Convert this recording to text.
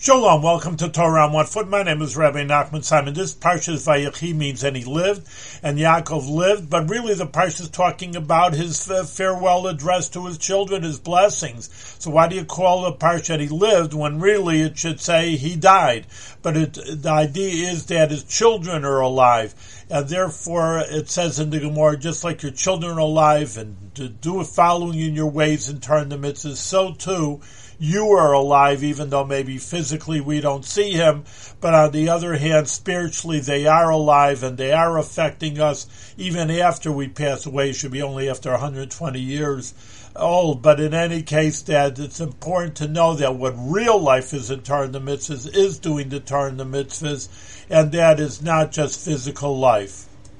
Shalom, welcome to Torah on One Foot. My name is Rabbi Nachman Simon. This Parshas Vayechi means and he lived, and Yaakov lived, but really the Parsha is talking about his uh, farewell address to his children, his blessings. So why do you call the Parsha he lived when really it should say he died? But it, the idea is that his children are alive, and therefore it says in the Gemara, just like your children are alive and to do following in your ways and turn the mitzvahs, so too you are alive, even though maybe physically we don't see him. But on the other hand, spiritually they are alive and they are affecting us even after we pass away. It should be only after 120 years old. But in any case, Dad, it's important to know that what real life is in Torah the mitzvahs is doing the Torah the mitzvahs, and that is not just physical life.